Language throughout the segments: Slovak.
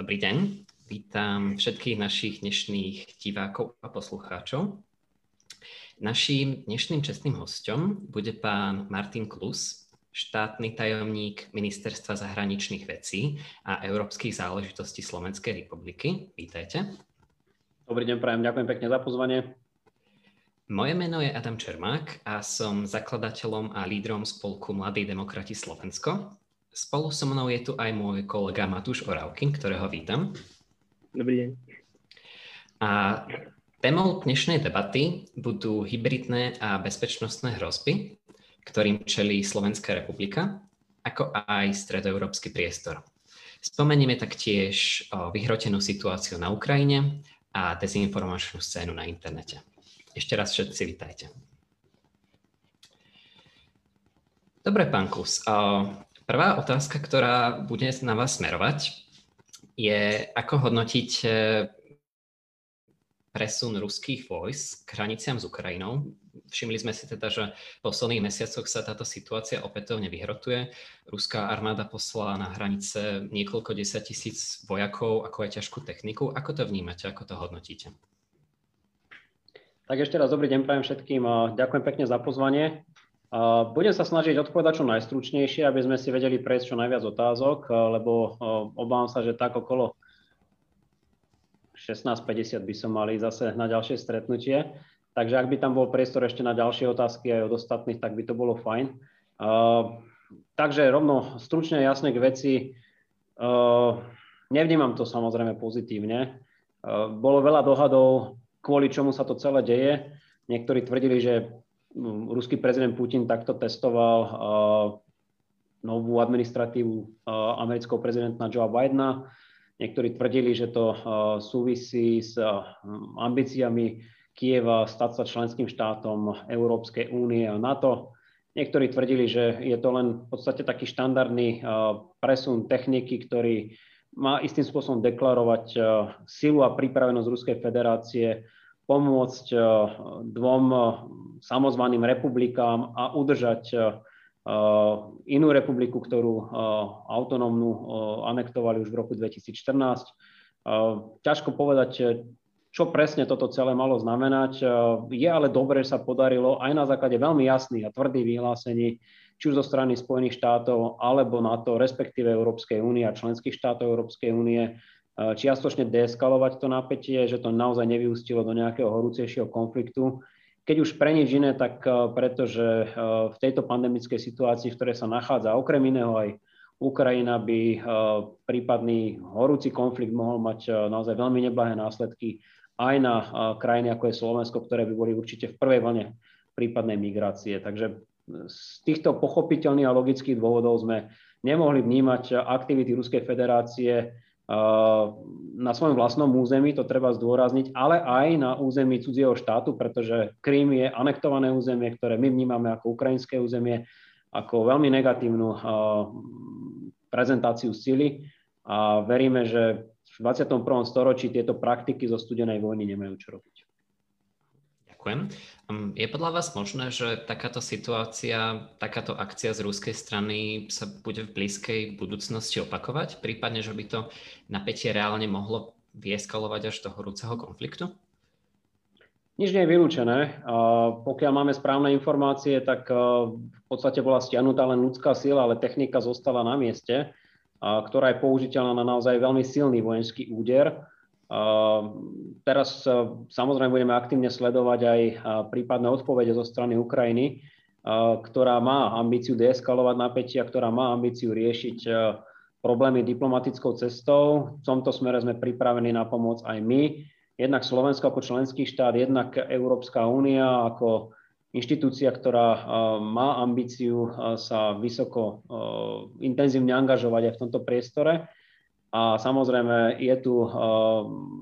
Dobrý deň. Vítam všetkých našich dnešných divákov a poslucháčov. Naším dnešným čestným hostom bude pán Martin Klus, štátny tajomník Ministerstva zahraničných vecí a európskych záležitostí Slovenskej republiky. Vítajte. Dobrý deň, prajem. Ďakujem pekne za pozvanie. Moje meno je Adam Čermák a som zakladateľom a lídrom spolku Mladí demokrati Slovensko. Spolu so mnou je tu aj môj kolega Matúš Oravkin, ktorého vítam. Dobrý deň. A témou dnešnej debaty budú hybridné a bezpečnostné hrozby, ktorým čelí Slovenská republika, ako aj stredoeurópsky priestor. Spomenieme taktiež o vyhrotenú situáciu na Ukrajine a dezinformačnú scénu na internete. Ešte raz všetci vítajte. Dobre, pán Kus. Prvá otázka, ktorá bude na vás smerovať, je, ako hodnotiť e, presun ruských vojsk k hraniciam s Ukrajinou. Všimli sme si teda, že v posledných mesiacoch sa táto situácia opätovne vyhrotuje. Ruská armáda poslala na hranice niekoľko desať tisíc vojakov, ako aj ťažkú techniku. Ako to vnímate, ako to hodnotíte? Tak ešte raz dobrý deň prajem všetkým. Ďakujem pekne za pozvanie. Budem sa snažiť odpovedať čo najstručnejšie, aby sme si vedeli prejsť čo najviac otázok, lebo obávam sa, že tak okolo 16.50 by som mali zase na ďalšie stretnutie. Takže ak by tam bol priestor ešte na ďalšie otázky aj od ostatných, tak by to bolo fajn. Takže rovno stručne jasne k veci. Nevnímam to samozrejme pozitívne. Bolo veľa dohadov, kvôli čomu sa to celé deje. Niektorí tvrdili, že ruský prezident Putin takto testoval novú administratívu amerického prezidenta Joea Bidena. Niektorí tvrdili, že to súvisí s ambíciami Kieva stať sa členským štátom Európskej únie a NATO. Niektorí tvrdili, že je to len v podstate taký štandardný presun techniky, ktorý má istým spôsobom deklarovať silu a pripravenosť Ruskej federácie pomôcť eh, dvom eh, samozvaným republikám a udržať eh, inú republiku, ktorú autonómnu anektovali už v roku 2014. Ťažko povedať, čo presne toto celé malo znamenať. Je ale dobré, že sa podarilo aj na základe veľmi jasných a tvrdých vyhlásení, či už zo strany Spojených štátov alebo NATO, respektíve Európskej únie a členských štátov Európskej únie, čiastočne deeskalovať to napätie, že to naozaj nevyústilo do nejakého horúcejšieho konfliktu. Keď už pre nič iné, tak eh, pretože eh, v tejto pandemickej situácii, v ktorej sa nachádza okrem iného aj Ukrajina, by prípadný horúci konflikt mohol mať naozaj veľmi neblahé následky aj na krajiny ako je Slovensko, ktoré by boli určite v prvej vlne prípadnej migrácie. Takže z týchto pochopiteľných a logických dôvodov sme nemohli vnímať aktivity Ruskej federácie na svojom vlastnom území, to treba zdôrazniť, ale aj na území cudzieho štátu, pretože Krím je anektované územie, ktoré my vnímame ako ukrajinské územie, ako veľmi negatívnu prezentáciu sily a veríme, že v 21. storočí tieto praktiky zo studenej vojny nemajú čo robiť. Ďakujem. Hm, je podľa vás možné, že takáto situácia, takáto akcia z ruskej strany sa bude v blízkej budúcnosti opakovať? Prípadne, že by to napätie reálne mohlo vieskalovať až do horúceho konfliktu? Nič nie je vylúčené. Pokiaľ máme správne informácie, tak v podstate bola stiahnutá len ľudská sila, ale technika zostala na mieste, ktorá je použiteľná na naozaj veľmi silný vojenský úder Teraz samozrejme budeme aktívne sledovať aj prípadné odpovede zo strany Ukrajiny, ktorá má ambíciu deeskalovať napätia, ktorá má ambíciu riešiť problémy diplomatickou cestou. V tomto smere sme pripravení na pomoc aj my. Jednak Slovensko ako členský štát, jednak Európska únia ako inštitúcia, ktorá má ambíciu sa vysoko intenzívne angažovať aj v tomto priestore. A samozrejme je tu eh,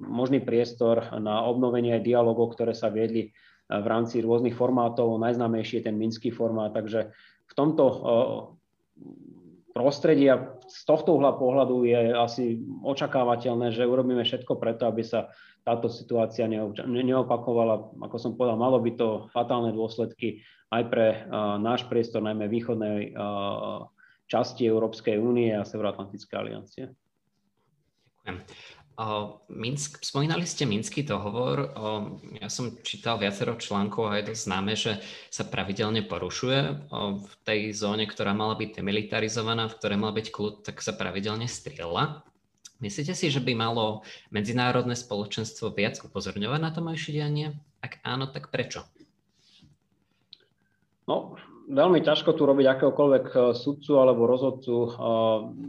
možný priestor na obnovenie dialogov, ktoré sa viedli eh, v rámci rôznych formátov. Najznámejší je ten minský formát. Takže v tomto eh, prostredí a z tohto uhla pohľadu je asi očakávateľné, že urobíme všetko preto, aby sa táto situácia neopakovala. Ako som povedal, malo by to fatálne dôsledky aj pre náš priestor, najmä východnej časti Európskej únie a Severoatlantické aliancie. Minsk, spomínali ste Minský dohovor. Ja som čítal viacero článkov a je dosť známe, že sa pravidelne porušuje. V tej zóne, ktorá mala byť demilitarizovaná, v ktorej mal byť kľud, tak sa pravidelne strieľa. Myslíte si, že by malo medzinárodné spoločenstvo viac upozorňovať na to moje dianie? Ak áno, tak prečo? No, veľmi ťažko tu robiť akéhokoľvek e, sudcu alebo rozhodcu. E,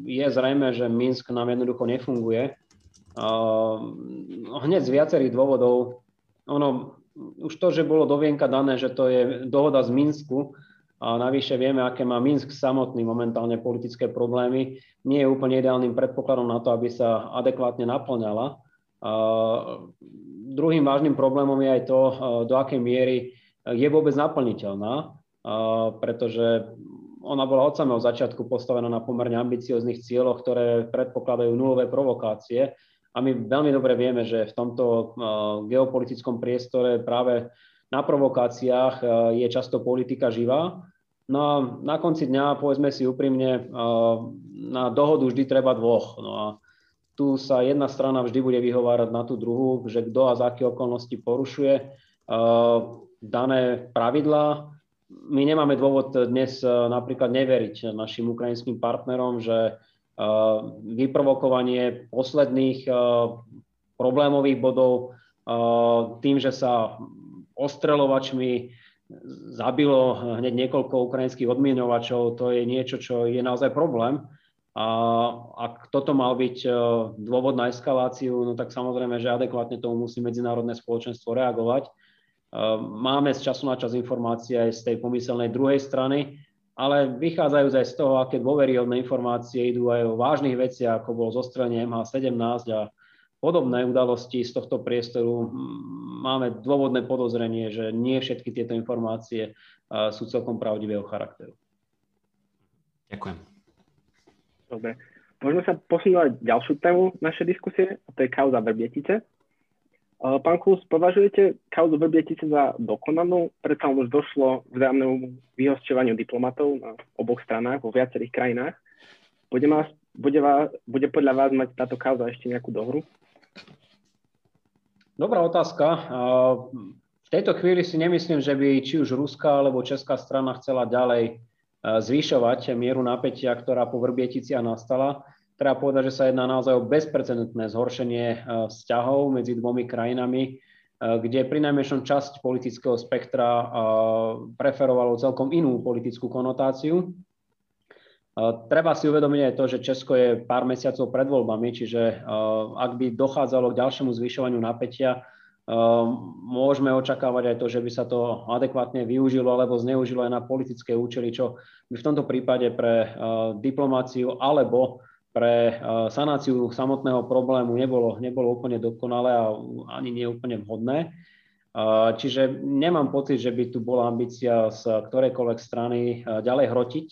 je zrejme, že Minsk nám jednoducho nefunguje hneď z viacerých dôvodov. Ono, už to, že bolo do vienka dané, že to je dohoda z Minsku, a navyše vieme, aké má Minsk samotný momentálne politické problémy, nie je úplne ideálnym predpokladom na to, aby sa adekvátne naplňala. A druhým vážnym problémom je aj to, do akej miery je vôbec naplniteľná, pretože ona bola od samého začiatku postavená na pomerne ambicióznych cieľoch, ktoré predpokladajú nulové provokácie a my veľmi dobre vieme, že v tomto geopolitickom priestore práve na provokáciách je často politika živá. No a na konci dňa, povedzme si úprimne, na dohodu vždy treba dvoch. No a tu sa jedna strana vždy bude vyhovárať na tú druhú, že kto a za aké okolnosti porušuje dané pravidlá. My nemáme dôvod dnes napríklad neveriť našim ukrajinským partnerom, že Eh, vyprovokovanie posledných eh, problémových bodov eh, tým, že sa ostreľovačmi zabilo hneď niekoľko ukrajinských odmienovačov, to je niečo, čo je naozaj problém. A ak toto mal byť dôvod na eskaláciu, no tak samozrejme, že adekvátne tomu musí medzinárodné spoločenstvo reagovať. Máme z času na čas informácie aj z tej pomyselnej druhej strany, ale vychádzajú aj z toho, aké dôveryhodné informácie idú aj o vážnych veciach, ako bolo zostrelenie MH17 a podobné udalosti z tohto priestoru. Máme dôvodné podozrenie, že nie všetky tieto informácie sú celkom pravdivého charakteru. Ďakujem. Dobre. Môžeme sa posunúť ďalšiu tému našej diskusie, a to je kauza Verbietice. Pán Klus, považujete kauzu Vrbietice za dokonanú? Predsa už došlo k vzájomnému vyhosťovaniu diplomatov na oboch stranách, vo viacerých krajinách. Bude, vás, bude, vás, bude podľa vás mať táto kauza ešte nejakú dohru? Dobrá otázka. V tejto chvíli si nemyslím, že by či už ruská alebo česká strana chcela ďalej zvyšovať mieru napätia, ktorá po Vrbieticiach nastala treba povedať, že sa jedná naozaj o bezprecedentné zhoršenie e, vzťahov medzi dvomi krajinami, e, kde pri najmenšom časť politického spektra e, preferovalo celkom inú politickú konotáciu. Treba si uvedomiť aj to, že Česko je pár mesiacov pred voľbami, čiže ak by dochádzalo k ďalšiemu zvyšovaniu napätia, môžeme očakávať aj to, že by sa to adekvátne využilo alebo zneužilo aj na politické účely, čo by v tomto prípade pre diplomáciu alebo pre eh, sanáciu samotného problému nebolo, nebolo úplne dokonalé a ani nie úplne vhodné. Eh, čiže nemám pocit, že by tu bola ambícia z ktorejkoľvek strany eh, ďalej hrotiť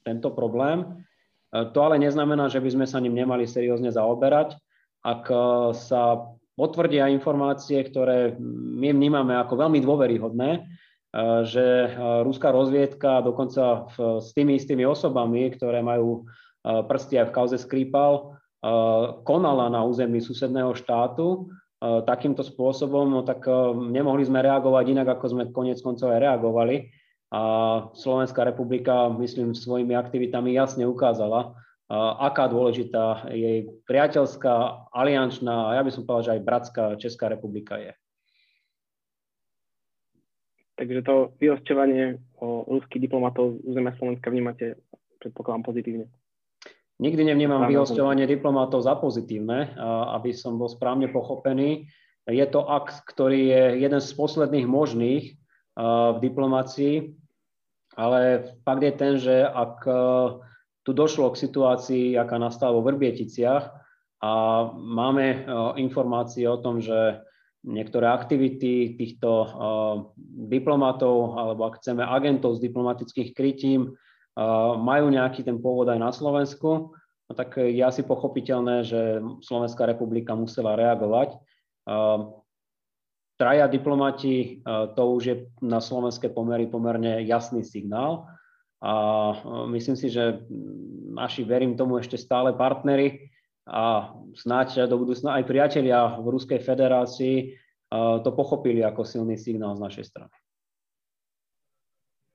tento problém. To ale neznamená, že by sme sa ním nemali seriózne zaoberať. Ak sa potvrdia informácie, ktoré my vnímame ako veľmi dôveryhodné, že ruská rozviedka dokonca s tými istými osobami, ktoré majú prsty aj v kauze Skripal, konala na území susedného štátu takýmto spôsobom, no tak nemohli sme reagovať inak, ako sme konec koncov aj reagovali. A Slovenská republika, myslím, svojimi aktivitami jasne ukázala, aká dôležitá jej priateľská, aliančná a ja by som povedal, že aj bratská Česká republika je. Takže to vyhosťovanie ruských diplomatov z územia Slovenska vnímate, predpokladám, pozitívne. Nikdy nevnímam vyhosťovanie diplomatov za pozitívne, aby som bol správne pochopený. Je to akt, ktorý je jeden z posledných možných v diplomácii, ale fakt je ten, že ak tu došlo k situácii, aká nastala vo Vrbieticiach a máme informácie o tom, že niektoré aktivity týchto diplomatov, alebo ak chceme agentov s diplomatických krytím, majú nejaký ten pôvod aj na Slovensku, no tak je asi pochopiteľné, že Slovenská republika musela reagovať. Traja diplomati, to už je na slovenské pomery pomerne jasný signál a myslím si, že naši, verím tomu, ešte stále partnery a snáď do budúcna aj priatelia v Ruskej federácii to pochopili ako silný signál z našej strany.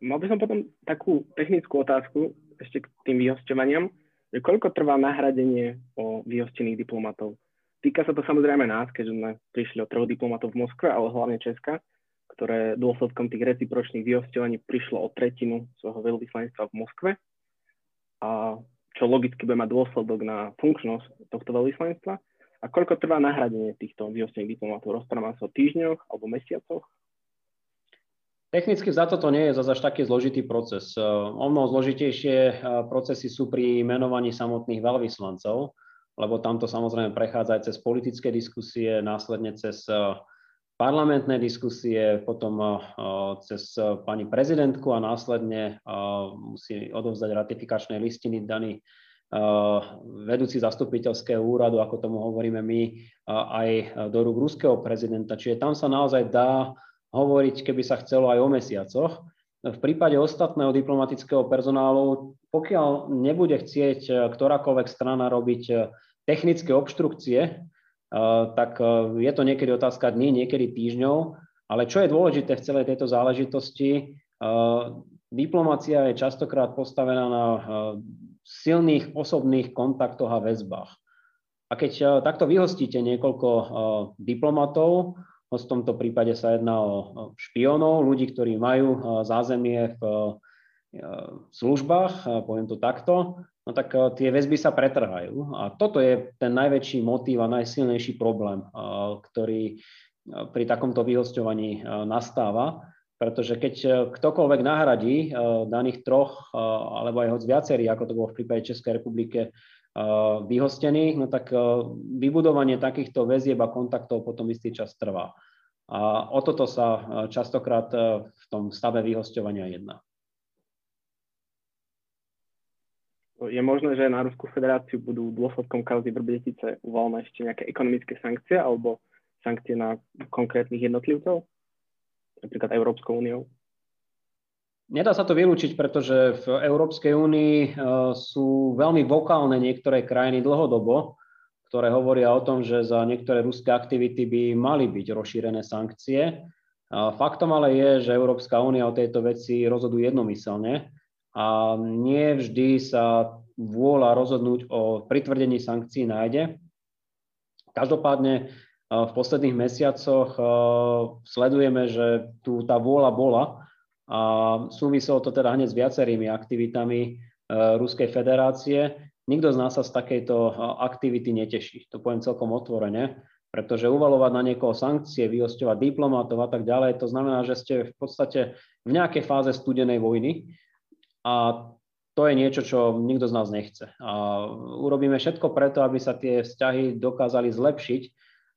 Mal by som potom takú technickú otázku ešte k tým vyhosťovaniam. Koľko trvá nahradenie o vyhostených diplomatov? Týka sa to samozrejme nás, keďže sme prišli o troch diplomatov v Moskve, ale hlavne Česka, ktoré dôsledkom tých recipročných vyhosťovaní prišlo o tretinu svojho veľvyslanectva v Moskve. A čo logicky bude mať dôsledok na funkčnosť tohto veľvyslanectva. A koľko trvá nahradenie týchto vyhostených diplomatov? Rozprávame sa o týždňoch alebo mesiacoch? Technicky za toto nie je zase taký zložitý proces. O mnoho zložitejšie procesy sú pri menovaní samotných veľvyslancov, lebo tamto samozrejme prechádza aj cez politické diskusie, následne cez parlamentné diskusie, potom cez pani prezidentku a následne musí odovzdať ratifikačné listiny daný vedúci zastupiteľského úradu, ako tomu hovoríme my, aj do rúk ruského prezidenta. Čiže tam sa naozaj dá hovoriť, keby sa chcelo aj o mesiacoch. V prípade ostatného diplomatického personálu, pokiaľ nebude chcieť ktorákoľvek strana robiť technické obštrukcie, tak je to niekedy otázka dní, niekedy týždňov, ale čo je dôležité v celej tejto záležitosti, diplomácia je častokrát postavená na silných osobných kontaktoch a väzbách. A keď takto vyhostíte niekoľko diplomatov, v tomto prípade sa jedná o špionov, ľudí, ktorí majú eh, zázemie v službách, poviem to takto, no tak tie väzby sa pretrhajú. A toto je ten najväčší motív a najsilnejší problém, ktorý pri takomto vyhosťovaní nastáva pretože keď e, ktokoľvek nahradí e, daných troch, e, alebo aj hoď viacerí, ako to bolo v prípade Českej republike, vyhostených, no tak vybudovanie takýchto väzieb a kontaktov potom istý čas trvá. A o toto sa častokrát v tom stave vyhosťovania jedná. Je možné, že na Ruskú federáciu budú dôsledkom kauzy Vrbetice uvalené ešte nejaké ekonomické sankcie alebo sankcie na konkrétnych jednotlivcov? napríklad Európskou úniou? Nedá sa to vylúčiť, pretože v Európskej únii e, sú veľmi vokálne niektoré krajiny dlhodobo, ktoré hovoria o tom, že za niektoré ruské aktivity by mali byť rozšírené sankcie. Faktom ale je, že Európska únia o tejto veci rozhoduje jednomyselne a nie vždy sa vôľa rozhodnúť o pritvrdení sankcií nájde. Každopádne v posledných mesiacoch sledujeme, že tu tá vôľa bola a súviselo to teda hneď s viacerými aktivitami Ruskej federácie. Nikto z nás sa z takejto aktivity neteší. To poviem celkom otvorene, pretože uvalovať na niekoho sankcie, vyhosťovať diplomatov a tak ďalej, to znamená, že ste v podstate v nejakej fáze studenej vojny a to je niečo, čo nikto z nás nechce. A urobíme všetko preto, aby sa tie vzťahy dokázali zlepšiť,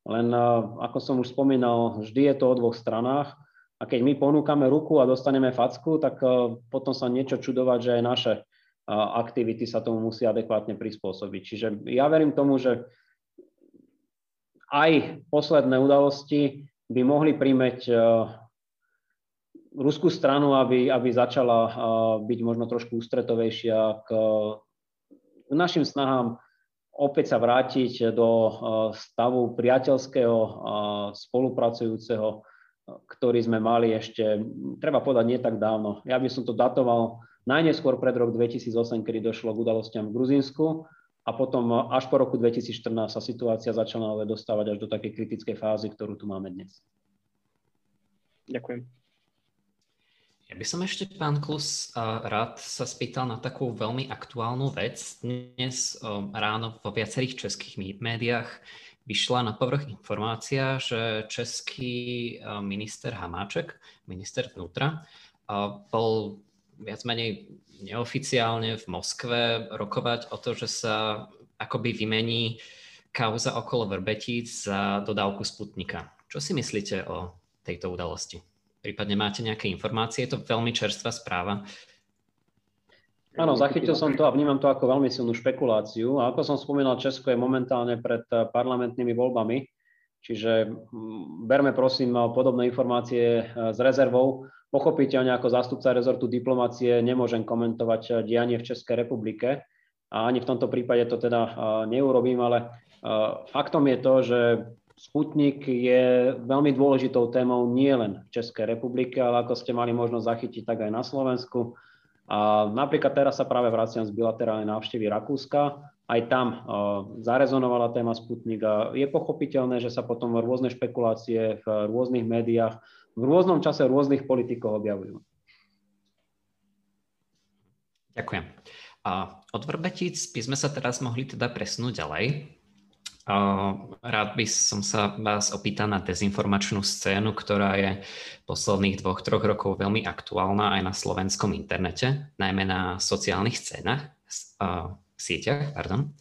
len ako som už spomínal, vždy je to o dvoch stranách a keď my ponúkame ruku a dostaneme facku, tak potom sa niečo čudovať, že aj naše aktivity sa tomu musí adekvátne prispôsobiť. Čiže ja verím tomu, že aj posledné udalosti by mohli primeť ruskú stranu, aby, aby začala byť možno trošku ústretovejšia k našim snahám opäť sa vrátiť do eh, stavu priateľského spolupracujúceho, ktorý sme mali ešte, treba povedať, nie tak dávno. Ja by som to datoval najneskôr pred rok 2008, kedy došlo k udalostiam v Gruzínsku a potom až po roku 2014 sa situácia začala ale dostávať až do takej kritickej fázy, ktorú tu máme dnes. Ďakujem. Ja by som ešte, pán Klus, rád sa spýtal na takú veľmi aktuálnu vec. Dnes ráno vo viacerých českých médiách vyšla na povrch informácia, že český minister Hamáček, minister vnútra, bol viac menej neoficiálne v Moskve rokovať o to, že sa akoby vymení kauza okolo Vrbetíc za dodávku Sputnika. Čo si myslíte o tejto udalosti? prípadne máte nejaké informácie. Je to veľmi čerstvá správa. Áno, zachytil som to a vnímam to ako veľmi silnú špekuláciu. A ako som spomínal, Česko je momentálne pred parlamentnými voľbami, čiže mm, berme prosím podobné informácie eh, s rezervou. Pochopiteľne ako zástupca rezortu diplomácie nemôžem komentovať eh, dianie v Českej republike, a ani v tomto prípade to teda neurobím, ale faktom je to, že Sputnik je veľmi dôležitou témou nie len v Českej republike, ale ako ste mali možnosť zachytiť, tak aj na Slovensku. A napríklad teraz sa práve vraciam z bilaterálnej návštevy Rakúska. Aj tam zarezonovala téma Sputnik a je pochopiteľné, že sa potom rôzne špekulácie v rôznych médiách v rôznom čase rôznych politikov objavujú. Ďakujem. A od Vrbetíc by sme sa teraz mohli teda presunúť ďalej Rád by som sa vás opýtal na dezinformačnú scénu, ktorá je posledných dvoch, troch rokov veľmi aktuálna aj na slovenskom internete, najmä na sociálnych scénach, sieťach. Pardon.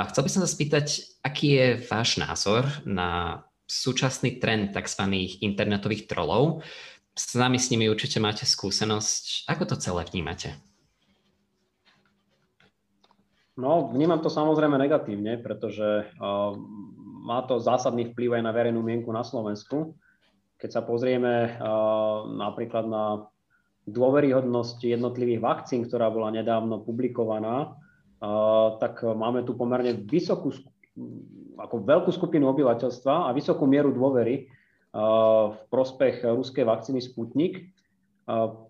A chcel by som sa spýtať, aký je váš názor na súčasný trend tzv. internetových trolov. S nami s nimi určite máte skúsenosť. Ako to celé vnímate? No, vnímam to samozrejme negatívne, pretože uh, má to zásadný vplyv aj na verejnú mienku na Slovensku. Keď sa pozrieme uh, napríklad na dôveryhodnosť jednotlivých vakcín, ktorá bola nedávno publikovaná, tak máme tu pomerne vysokú, ako veľkú skupinu obyvateľstva a vysokú mieru dôvery v prospech ruskej vakcíny Sputnik.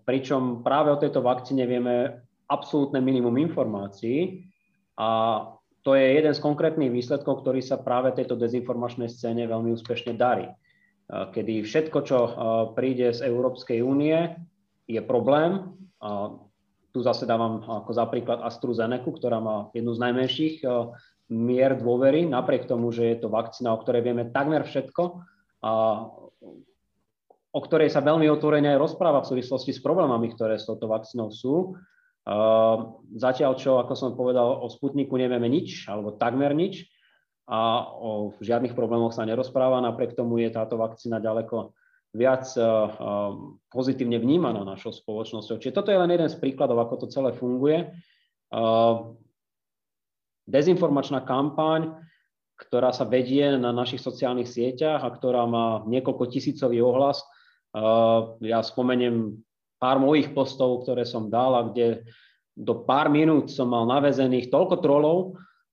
Pričom práve o tejto vakcíne vieme absolútne minimum informácií a to je jeden z konkrétnych výsledkov, ktorý sa práve tejto dezinformačnej scéne veľmi úspešne darí. Kedy všetko, čo príde z Európskej únie, je problém. Tu zase dávam ako za príklad AstraZeneca, ktorá má jednu z najmenších mier dôvery, napriek tomu, že je to vakcína, o ktorej vieme takmer všetko a o ktorej sa veľmi otvorene aj rozpráva v súvislosti s problémami, ktoré s touto vakcínou sú. Ehm, zatiaľ, čo, ako som povedal, o Sputniku nevieme nič, alebo takmer nič a o žiadnych problémoch sa nerozpráva, napriek tomu je táto vakcína ďaleko viac uh, pozitívne vnímaná našou spoločnosťou. Čiže toto je len jeden z príkladov, ako to celé funguje. Uh, dezinformačná kampaň, ktorá sa vedie na našich sociálnych sieťach a ktorá má niekoľko tisícový ohlas. Ja spomeniem pár mojich postov, ktoré som dal a kde do pár minút som mal navezených toľko trolov,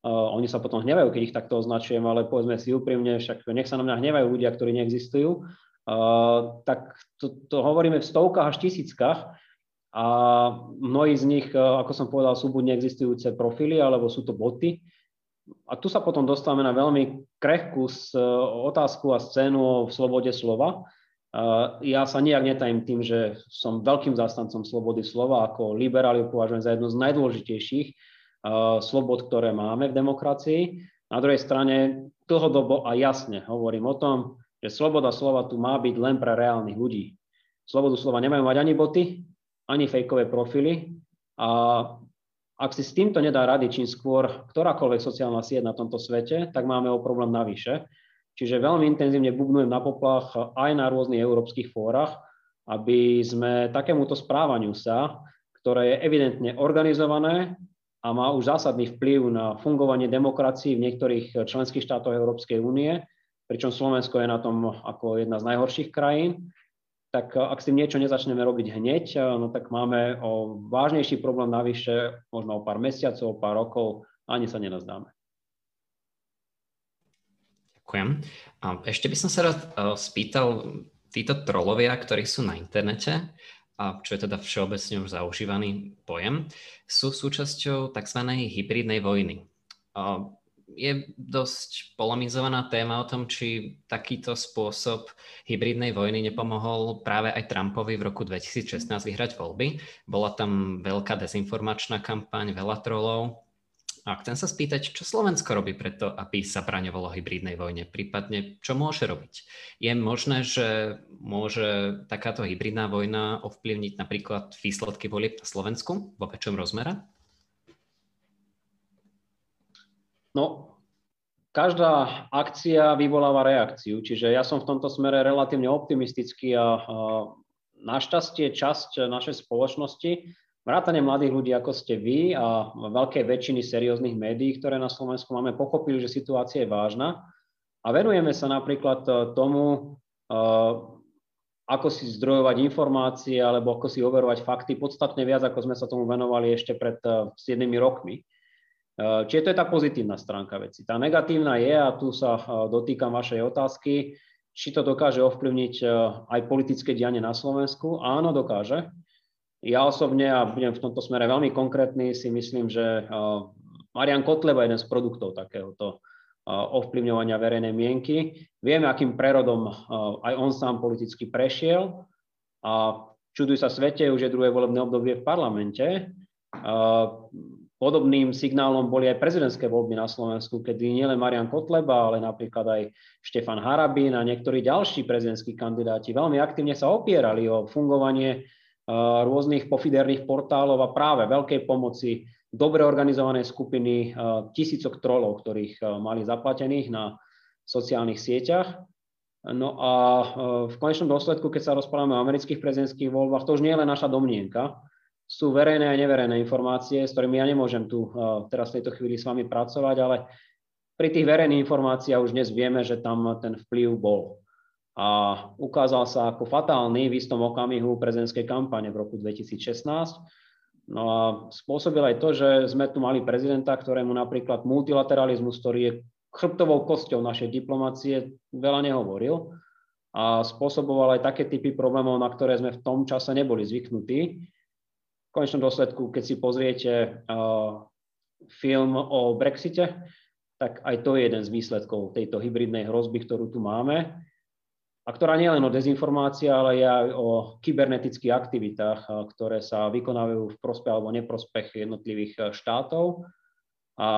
oni sa potom hnevajú, keď ich takto označujem, ale povedzme si úprimne, však nech sa na mňa hnevajú ľudia, ktorí neexistujú, uh, tak to, to hovoríme v stovkách až tisíckach a mnohí z nich, uh, ako som povedal, sú buď neexistujúce profily, alebo sú to boty. A tu sa potom dostávame na veľmi krehkú otázku a scénu o slobode slova, ja sa nijak netajím tým, že som veľkým zástancom slobody slova, ako liberáli považujem za jednu z najdôležitejších slobod, ktoré máme v demokracii. Na druhej strane dlhodobo a jasne hovorím o tom, že sloboda slova tu má byť len pre reálnych ľudí. Slobodu slova nemajú mať ani boty, ani fejkové profily a ak si s týmto nedá rady čím skôr ktorákoľvek sociálna sieť na tomto svete, tak máme o problém navyše. Čiže veľmi intenzívne bubnujem na poplach aj na rôznych európskych fórach, aby sme takémuto správaniu sa, ktoré je evidentne organizované a má už zásadný vplyv na fungovanie demokracií v niektorých členských štátoch Európskej únie, pričom Slovensko je na tom ako jedna z najhorších krajín, tak ak s tým niečo nezačneme robiť hneď, no tak máme o vážnejší problém navyše, možno o pár mesiacov, o pár rokov, ani sa nenazdáme. Ďakujem. Ešte by som sa rád e, spýtal, títo trolovia, ktorí sú na internete, a čo je teda všeobecne už zaužívaný pojem, sú súčasťou tzv. hybridnej vojny. Je dosť polemizovaná téma o tom, či takýto spôsob hybridnej vojny nepomohol práve aj Trumpovi v roku 2016 vyhrať voľby. Bola tam veľká dezinformačná kampaň, veľa trolov, a chcem sa spýtať, čo Slovensko robí preto, aby sa braňovalo hybridnej vojne, prípadne čo môže robiť. Je možné, že môže takáto hybridná vojna ovplyvniť napríklad výsledky volieb na Slovensku vo väčšom rozmere? No, každá akcia vyvoláva reakciu, čiže ja som v tomto smere relatívne optimistický a, a našťastie časť našej spoločnosti Vrátane mladých ľudí, ako ste vy a veľké väčšiny serióznych médií, ktoré na Slovensku máme, pochopili, že situácia je vážna a venujeme sa napríklad e, tomu, e, ako si zdrojovať informácie alebo ako si overovať fakty podstatne viac, ako sme sa tomu venovali ešte pred 7 e, rokmi. Čiže to je tá pozitívna stránka veci. Tá negatívna je, a tu sa dotýkam vašej otázky, či to dokáže ovplyvniť aj politické dianie na Slovensku. Áno, dokáže. Ja osobne, a budem v tomto smere veľmi konkrétny, si myslím, že Marian Kotleba je jeden z produktov takéhoto ovplyvňovania verejnej mienky. Vieme, akým prerodom aj on sám politicky prešiel a čuduj sa svete, už je druhé volebné obdobie v parlamente. Podobným signálom boli aj prezidentské voľby na Slovensku, kedy nielen Marian Kotleba, ale napríklad aj Štefan Harabín a niektorí ďalší prezidentskí kandidáti veľmi aktívne sa opierali o fungovanie rôznych pofiderných portálov a práve veľkej pomoci dobre organizované skupiny tisícok trolov, ktorých mali zaplatených na sociálnych sieťach. No a v konečnom dôsledku, keď sa rozprávame o amerických prezidentských voľbách, to už nie je len naša domnienka, sú verejné a neverejné informácie, s ktorými ja nemôžem tu uh, teraz v tejto chvíli s vami pracovať, ale pri tých verejných informáciách už dnes vieme, že tam ten vplyv bol. A ukázal sa ako fatálny v istom okamihu prezidentskej kampane v roku 2016. No a spôsobil aj to, že sme tu mali prezidenta, ktorému napríklad multilateralizmus, ktorý je chrbtovou kosťou našej diplomácie, veľa nehovoril a spôsoboval aj také typy problémov, na ktoré sme v tom čase neboli zvyknutí. V konečnom dôsledku, keď si pozriete uh, film o Brexite, tak aj to je jeden z výsledkov tejto hybridnej hrozby, ktorú tu máme a ktorá nie len o dezinformácii, ale aj o kybernetických aktivitách, ktoré sa vykonávajú v prospech alebo neprospech jednotlivých štátov. A,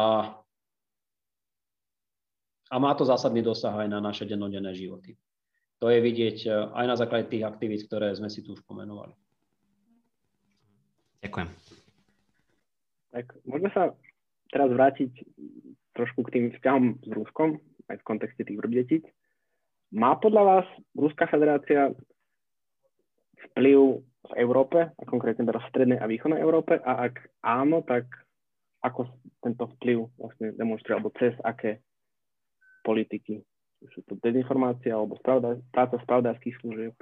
a má to zásadný dosah aj na naše dennodenné životy. To je vidieť aj na základe tých aktivít, ktoré sme si tu už pomenovali. Ďakujem. Tak môžeme sa teraz vrátiť trošku k tým vzťahom s Ruskom, aj v kontexte tých vrbdetíc. Má podľa vás Ruská federácia vplyv v Európe, a konkrétne teraz v strednej a východnej Európe? A ak áno, tak ako tento vplyv vlastne demonstruje, alebo cez aké politiky? Sú to dezinformácia alebo práca spravodajských služieb?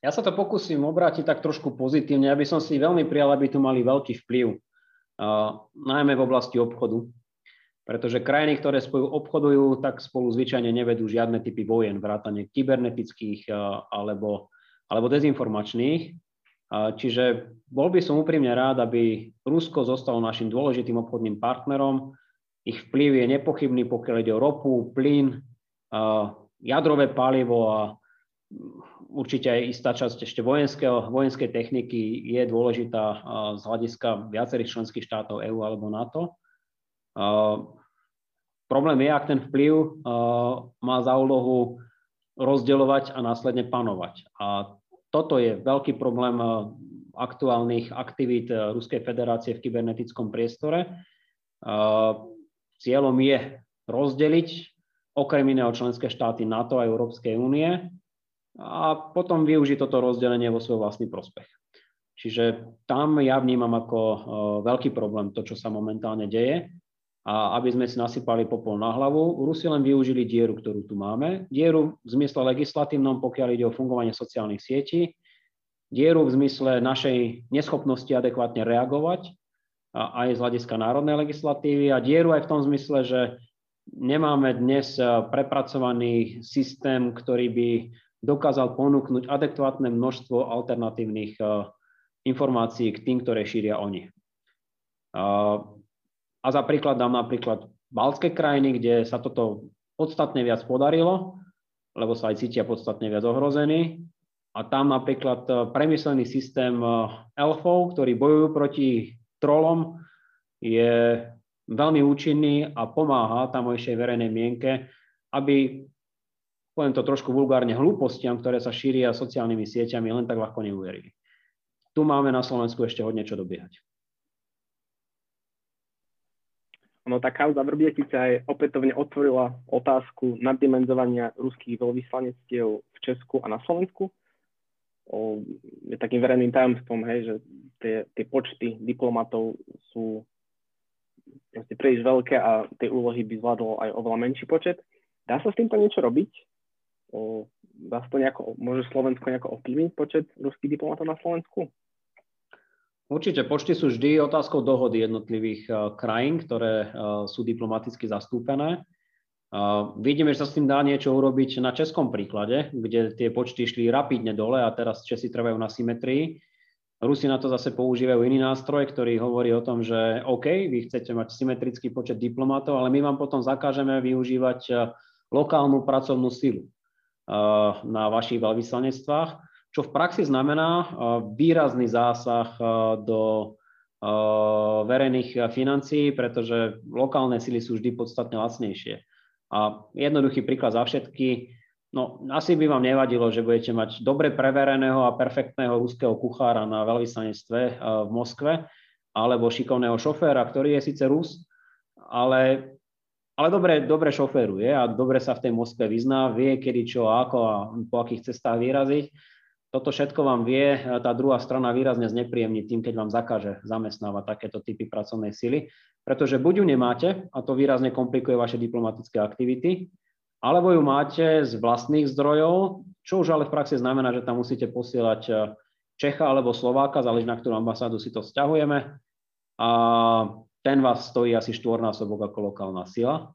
Ja sa to pokúsim obrátiť tak trošku pozitívne. Ja by som si veľmi prijal, aby tu mali veľký vplyv, uh, najmä v oblasti obchodu, pretože krajiny, ktoré spolu obchodujú, tak spolu zvyčajne nevedú žiadne typy vojen, vrátane kybernetických uh, alebo, alebo dezinformačných. Uh, čiže bol by som úprimne rád, aby Rusko zostalo našim dôležitým obchodným partnerom. Ich vplyv je nepochybný, pokiaľ ide o ropu, plyn, jadrové palivo a určite aj istá časť ešte vojenského, vojenskej techniky je dôležitá z hľadiska viacerých členských štátov EÚ alebo NATO. Problém je, ak ten vplyv má za úlohu rozdeľovať a následne panovať. A toto je veľký problém aktuálnych aktivít Ruskej federácie v kybernetickom priestore. Cieľom je rozdeliť okrem iného členské štáty NATO a Európskej únie a potom využiť toto rozdelenie vo svoj vlastný prospech. Čiže tam ja vnímam ako uh, veľký problém to, čo sa momentálne deje. A aby sme si nasypali popol na hlavu, Rusi len využili dieru, ktorú tu máme. Dieru v zmysle legislatívnom, pokiaľ ide o fungovanie sociálnych sietí. Dieru v zmysle našej neschopnosti adekvátne reagovať aj z hľadiska národnej legislatívy a dieru aj v tom zmysle, že nemáme dnes prepracovaný systém, ktorý by dokázal ponúknuť adekvátne množstvo alternatívnych eh, informácií k tým, ktoré šíria oni. Eh, a za príklad dám napríklad baltské krajiny, kde sa toto podstatne viac podarilo, lebo sa aj cítia podstatne viac ohrození. A tam napríklad eh, premyslený systém elfov, ktorí bojujú proti trolom, je veľmi účinný a pomáha tamojšej verejnej mienke, aby poviem to trošku vulgárne, hlúpostiam, ktoré sa šíria sociálnymi sieťami, len tak ľahko neuverili. Tu máme na Slovensku ešte hodne čo dobiehať. No tá kauza Vrbietica aj opätovne otvorila otázku naddimenzovania ruských veľvyslanectiev v Česku a na Slovensku. O, je takým verejným tajomstvom, hej, že tie, tie počty diplomatov sú proste príliš veľké a tie úlohy by zvládlo aj oveľa menší počet. Dá sa s týmto niečo robiť? Sa to nejako, môže Slovensko nejako ovplyvniť počet ruských diplomatov na Slovensku? Určite počty sú vždy otázkou dohody jednotlivých krajín, ktoré sú diplomaticky zastúpené. Vidíme, že sa s tým dá niečo urobiť na českom príklade, kde tie počty šli rapidne dole a teraz Česi trvajú na symetrii. Rusi na to zase používajú iný nástroj, ktorý hovorí o tom, že OK, vy chcete mať symetrický počet diplomatov, ale my vám potom zakážeme využívať lokálnu pracovnú silu na vašich veľvyslanectvách, čo v praxi znamená e, výrazný zásah do verejných financií, pretože lokálne sily sú vždy podstatne lacnejšie. A jednoduchý príklad za všetky, no asi by vám nevadilo, že budete mať dobre prevereného a perfektného úzkeho kuchára na veľvyslanectve eh, v Moskve, alebo šikovného šoféra, ktorý je síce Rus, ale, ale dobre, dobre šoféruje a dobre sa v tej Moskve vyzná, vie kedy čo ako a po akých cestách vyraziť. Toto všetko vám vie tá druhá strana výrazne znepríjemniť tým, keď vám zakáže zamestnávať takéto typy pracovnej sily pretože buď ju nemáte, a to výrazne komplikuje vaše diplomatické aktivity, alebo ju máte z vlastných zdrojov, čo už ale v praxi znamená, že tam musíte posielať eh, Čecha alebo Slováka, záleží na ktorú ambasádu si to vzťahujeme. A ten vás stojí asi štvornásobok ako lokálna sila.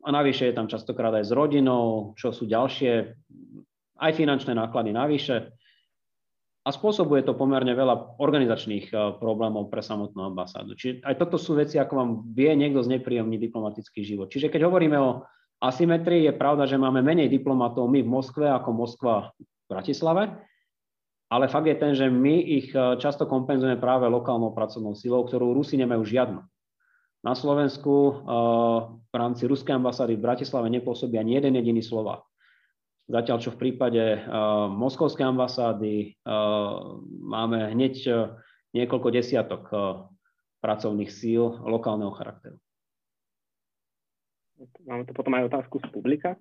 A navyše je tam častokrát aj s rodinou, čo sú ďalšie, aj finančné náklady navyše a spôsobuje to pomerne veľa organizačných eh, problémov pre samotnú ambasádu. Čiže aj toto sú veci, ako vám vie niekto znepríjemniť diplomatický život. Čiže keď hovoríme o asymetrii, je pravda, že máme menej diplomatov my v Moskve ako Moskva v Bratislave, ale fakt je ten, že my ich eh, často kompenzujeme práve lokálnou pracovnou silou, ktorú Rusi nemajú žiadnu. Na Slovensku eh, v rámci ruskej ambasády v Bratislave nepôsobí ani jeden jediný Slovák. Zatiaľ, čo v prípade uh, moskovskej ambasády máme hneď niekoľko desiatok pracovných síl lokálneho charakteru. Máme tu potom aj otázku z publika.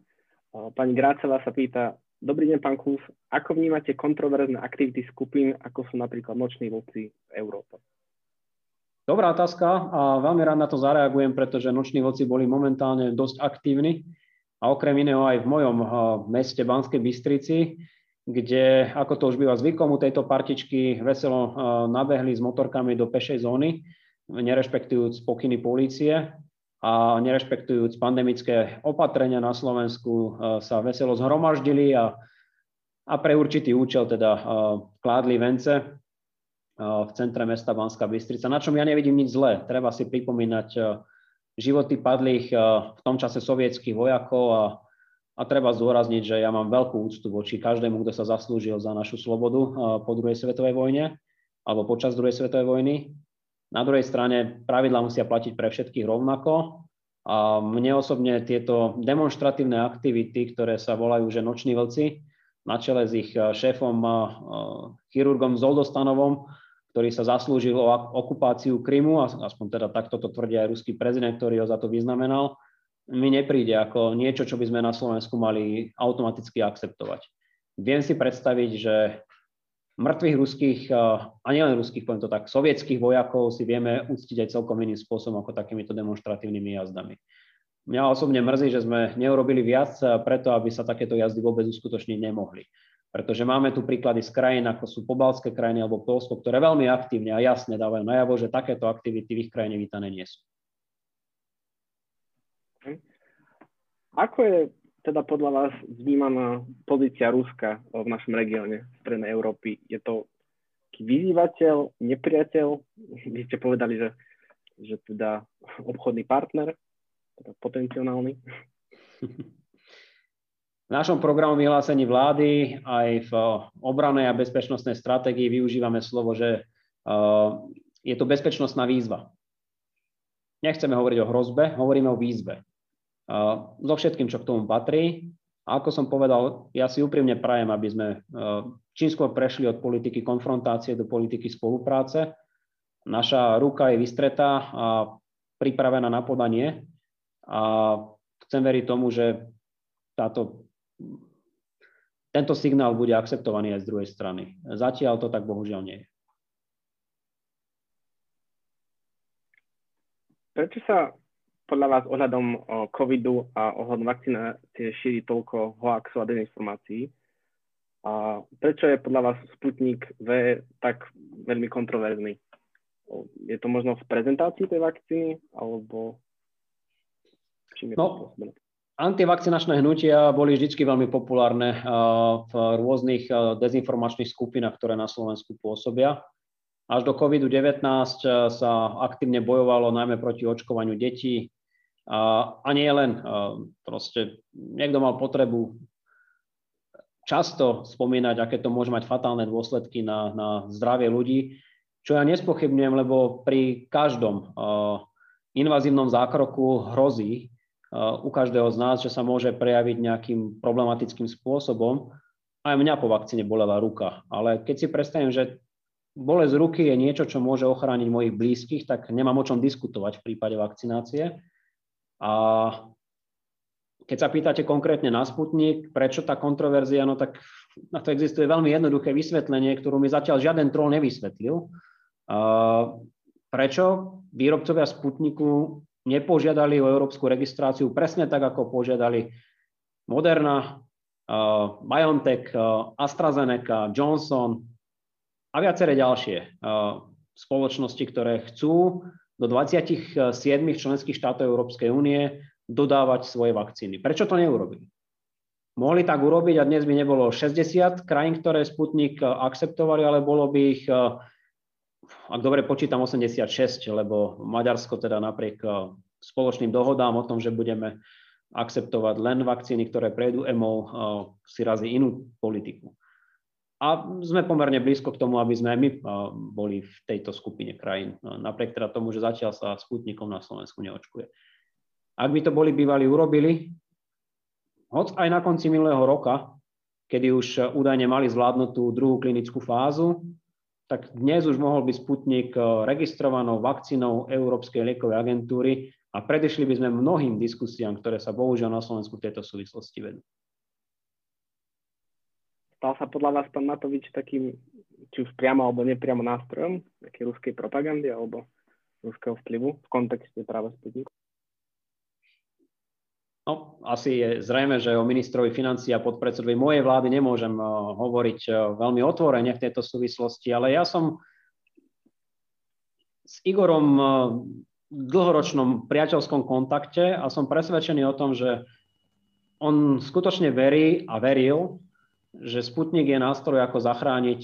Pani Grácela sa pýta, dobrý deň, pán Kús, ako vnímate kontroverzné aktivity skupín, ako sú napríklad noční vlci v Európe? Dobrá otázka a veľmi rád na to zareagujem, pretože noční vlci boli momentálne dosť aktívni a okrem iného aj v mojom eh, meste Banskej Bystrici, kde, ako to už býva zvykom, u tejto partičky veselo eh, nabehli s motorkami do pešej zóny, nerešpektujúc pokyny polície a nerešpektujúc pandemické opatrenia na Slovensku, eh, sa veselo zhromaždili a, a pre určitý účel teda kládli vence v centre mesta Banská Bystrica, na čom ja nevidím nič zlé. Treba si pripomínať životy padlých v tom čase sovietských vojakov a, a treba zdôrazniť, že ja mám veľkú úctu voči každému, kto sa zaslúžil za našu slobodu po druhej svetovej vojne alebo počas druhej svetovej vojny. Na druhej strane pravidla musia platiť pre všetkých rovnako a mne osobne tieto demonstratívne aktivity, ktoré sa volajú, že noční vlci, na čele s ich eh, šéfom, chirurgom Zoldostanovom, ktorý sa zaslúžil o okupáciu Krymu, aspoň teda takto to tvrdí aj ruský prezident, ktorý ho za to vyznamenal, mi nepríde ako niečo, čo by sme na Slovensku mali automaticky akceptovať. Viem si predstaviť, že mŕtvych ruských, a nielen ruských, poviem to tak, sovietských vojakov si vieme uctiť aj celkom iným spôsobom ako takýmito demonstratívnymi jazdami. Mňa osobne mrzí, že sme neurobili viac preto, aby sa takéto jazdy vôbec uskutočniť nemohli. Pretože máme tu príklady z krajín, ako sú pobalské krajiny alebo Polsko, ktoré veľmi aktívne a jasne dávajú najavo, že takéto aktivity v ich krajine vítané nie sú. Ako je teda podľa vás vnímaná pozícia Ruska v našom regióne Strednej Európy? Je to vyzývateľ, nepriateľ? Vy ste povedali, že, že teda obchodný partner, teda potenciálny. V našom programu vyhlásení vlády aj v obranej a bezpečnostnej stratégii využívame slovo, že je to bezpečnostná výzva. Nechceme hovoriť o hrozbe, hovoríme o výzve. So všetkým, čo k tomu patrí. A ako som povedal, ja si úprimne prajem, aby sme čím skôr prešli od politiky konfrontácie do politiky spolupráce. Naša ruka je vystretá a pripravená na podanie. A chcem veriť tomu, že táto tento signál bude akceptovaný aj z druhej strany. Zatiaľ to tak bohužiaľ nie je. Prečo sa podľa vás ohľadom covidu a ohľadom vakcinácie šíri toľko hoaxov a dezinformácií? A prečo je podľa vás Sputnik V tak veľmi kontroverzný? Je to možno v prezentácii tej vakcíny, alebo čím je no, to Antivakcinačné hnutia boli vždy veľmi populárne v rôznych dezinformačných skupinách, ktoré na Slovensku pôsobia. Až do COVID-19 sa aktívne bojovalo najmä proti očkovaniu detí. A nie len, proste niekto mal potrebu často spomínať, aké to môže mať fatálne dôsledky na, na zdravie ľudí, čo ja nespochybňujem, lebo pri každom invazívnom zákroku hrozí, u každého z nás, že sa môže prejaviť nejakým problematickým spôsobom. Aj mňa po vakcíne bolela ruka, ale keď si predstavím, že bolesť ruky je niečo, čo môže ochrániť mojich blízkych, tak nemám o čom diskutovať v prípade vakcinácie. A keď sa pýtate konkrétne na Sputnik, prečo tá kontroverzia, no tak na to existuje veľmi jednoduché vysvetlenie, ktorú mi zatiaľ žiaden troll nevysvetlil. Prečo výrobcovia Sputniku nepožiadali o európsku registráciu presne tak, ako požiadali Moderna, BioNTech, AstraZeneca, Johnson a viaceré ďalšie spoločnosti, ktoré chcú do 27 členských štátov Európskej únie dodávať svoje vakcíny. Prečo to neurobili? Mohli tak urobiť a dnes by nebolo 60 krajín, ktoré Sputnik akceptovali, ale bolo by ich ak dobre počítam, 86, lebo Maďarsko teda napriek eh, spoločným dohodám o tom, že budeme akceptovať len vakcíny, ktoré prejdú EMO, eh, si razí inú politiku. A sme pomerne blízko k tomu, aby sme my eh, boli v tejto skupine krajín, napriek teda tomu, že zatiaľ sa Sputnikom na Slovensku neočkuje. Ak by to boli bývali urobili, hoď aj na konci minulého roka, kedy už údajne mali zvládnutú druhú klinickú fázu, tak dnes už mohol byť Sputnik eh, registrovanou vakcínou Európskej liekovej agentúry a predešli by sme mnohým diskusiám, ktoré sa bohužiaľ na Slovensku v tejto súvislosti vedú. Stal sa podľa vás pán Matovič takým, či už priamo alebo nepriamo nástrojom takej ruskej propagandy alebo ruského vplyvu v kontexte práve Sputniku? No, asi je zrejme, že o ministrovi financí a podpredsedovi mojej vlády nemôžem uh, hovoriť uh, veľmi otvorene v tejto súvislosti, ale ja som s Igorom uh, v dlhoročnom priateľskom kontakte a som presvedčený o tom, že on skutočne verí a veril, že Sputnik je nástroj, ako zachrániť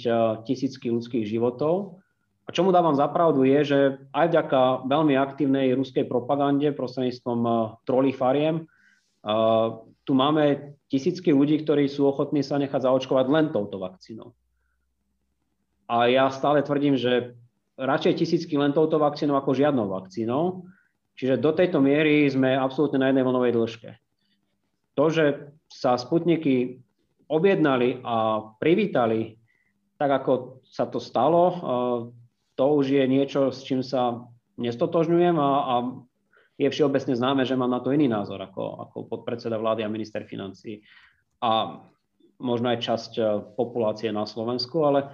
tisícky ľudských životov. A čo mu dávam za pravdu je, že aj vďaka veľmi aktívnej ruskej propagande prostredníctvom trolí fariem, tu máme tisícky ľudí, ktorí sú ochotní sa nechať zaočkovať len touto vakcínou. A ja stále tvrdím, že radšej tisícky len touto vakcínou ako žiadnou vakcínou. Čiže do tejto miery sme absolútne na jednej vlnovej dĺžke. To, že sa Sputniky objednali a privítali, tak ako sa to stalo, to už je niečo, s čím sa nestotožňujem a, a je všeobecne známe, že mám na to iný názor ako, ako podpredseda vlády a minister financí a možno aj časť eh, populácie na Slovensku, ale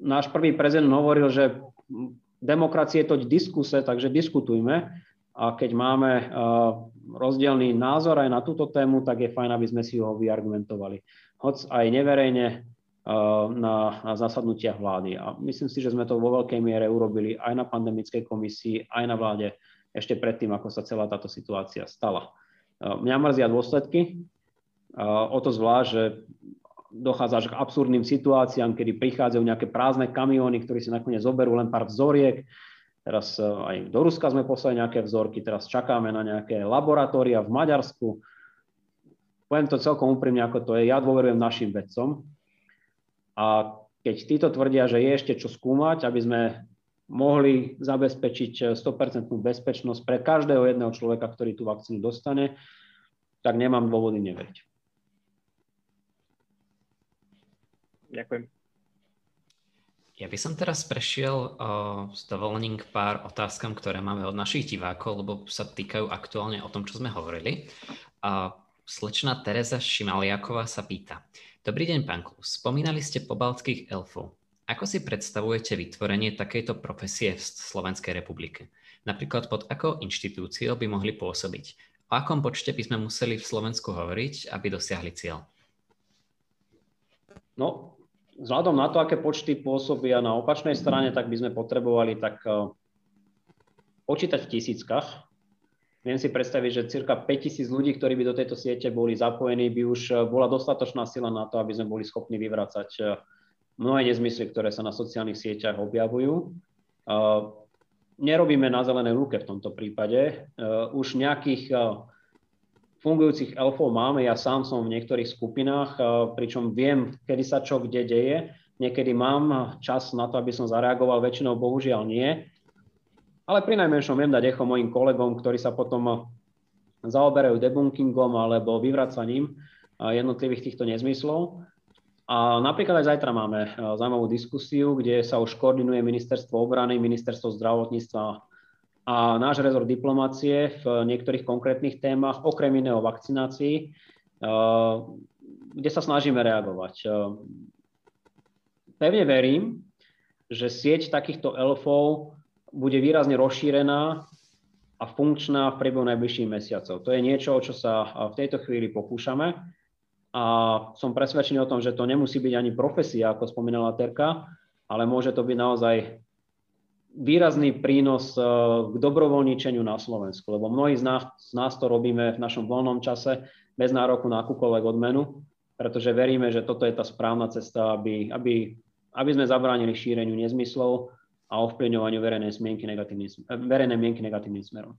náš prvý prezident hovoril, že demokracie je to diskuse, takže diskutujme a keď máme rozdielný názor aj na túto tému, tak je fajn, aby sme si ho vyargumentovali. Hoc aj neverejne na zasadnutiach vlády. A myslím si, že sme to vo veľkej miere urobili aj na pandemickej komisii, aj na vláde ešte predtým, ako sa celá táto situácia stala. Mňa mrzia dôsledky, o to zvlášť, že dochádza až k absurdným situáciám, kedy prichádzajú nejaké prázdne kamióny, ktorí si nakoniec zoberú len pár vzoriek. Teraz e, aj do Ruska sme poslali nejaké vzorky, teraz čakáme na nejaké laboratória v Maďarsku. Poviem to celkom úprimne, ako to je. Ja dôverujem našim vedcom. A keď títo tvrdia, že je ešte čo skúmať, aby sme mohli zabezpečiť 100% bezpečnosť pre každého jedného človeka, ktorý tú vakcínu dostane, tak nemám dôvody neveriť. Ďakujem. Ja by som teraz prešiel uh, s dovolením k pár otázkam, ktoré máme od našich divákov, lebo sa týkajú aktuálne o tom, čo sme hovorili. Uh, slečna Teresa Šimaliaková sa pýta. Dobrý deň, pán Klus. Spomínali ste pobaltských elfov. Ako si predstavujete vytvorenie takejto profesie v Slovenskej republike? Napríklad pod akou inštitúciou by mohli pôsobiť? O akom počte by sme museli v Slovensku hovoriť, aby dosiahli cieľ? No, vzhľadom na to, aké počty pôsobia na opačnej strane, tak by sme potrebovali tak uh, počítať v tisíckach. Viem si predstaviť, že cirka 5000 ľudí, ktorí by do tejto siete boli zapojení, by už uh, bola dostatočná sila na to, aby sme boli schopní vyvracať uh, mnohé nezmysly, ktoré sa na sociálnych sieťach objavujú. Nerobíme na zelenej lúke v tomto prípade. Už nejakých fungujúcich elfov máme, ja sám som v niektorých skupinách, pričom viem, kedy sa čo kde deje. Niekedy mám čas na to, aby som zareagoval, väčšinou bohužiaľ nie. Ale pri najmenšom viem dať echo mojim kolegom, ktorí sa potom zaoberajú debunkingom alebo vyvracaním jednotlivých týchto nezmyslov. A napríklad aj zajtra máme zaujímavú diskusiu, kde sa už koordinuje ministerstvo obrany, ministerstvo zdravotníctva a náš rezort diplomácie v niektorých konkrétnych témach, okrem iného vakcinácii, eh, kde sa snažíme reagovať. Eh, pevne verím, že sieť takýchto elfov bude výrazne rozšírená a funkčná v priebehu najbližších mesiacov. To je niečo, o čo sa v tejto chvíli pokúšame a som presvedčený o tom, že to nemusí byť ani profesia, ako spomínala Terka, ale môže to byť naozaj výrazný prínos eh, k dobrovoľničeniu na Slovensku, lebo mnohí z nás, z nás to robíme v našom voľnom čase bez nároku na akúkoľvek odmenu, pretože veríme, že toto je tá správna cesta, aby, aby, aby sme zabránili šíreniu nezmyslov a ovplyvňovaniu verejnej, mienky verejnej mienky negatívnym smerom.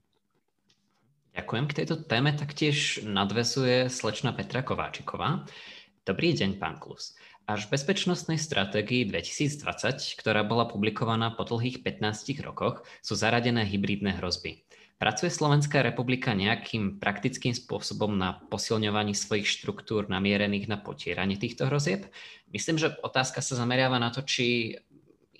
Ďakujem. K tejto téme taktiež nadvezuje slečna Petra Kováčiková. Dobrý deň, pán Klus. Až v bezpečnostnej stratégii 2020, ktorá bola publikovaná po dlhých 15 rokoch, sú zaradené hybridné hrozby. Pracuje Slovenská republika nejakým praktickým spôsobom na posilňovaní svojich štruktúr namierených na potieranie týchto hrozieb? Myslím, že otázka sa zameriava na to, či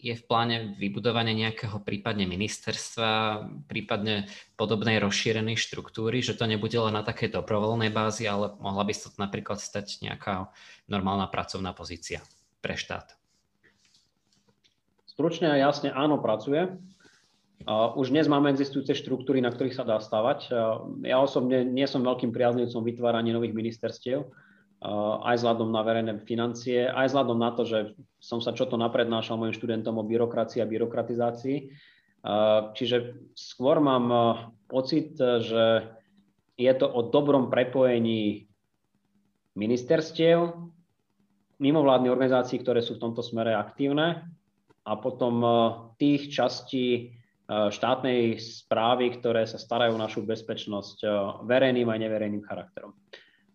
je v pláne vybudovanie nejakého prípadne ministerstva, prípadne podobnej rozšírenej štruktúry, že to nebude len na takej dobrovoľnej bázi, ale mohla by sa to napríklad stať nejaká normálna pracovná pozícia pre štát? Stručne a jasne áno, pracuje. Už dnes máme existujúce štruktúry, na ktorých sa dá stavať. Ja osobne nie som veľkým priaznivcom vytvárania nových ministerstiev, aj vzhľadom na verejné financie, aj vzhľadom na to, že som sa čo to naprednášal mojim študentom o byrokracii a byrokratizácii. Čiže skôr mám pocit, že je to o dobrom prepojení ministerstiev, mimovládnych organizácií, ktoré sú v tomto smere aktívne a potom tých častí štátnej správy, ktoré sa starajú o našu bezpečnosť verejným aj neverejným charakterom.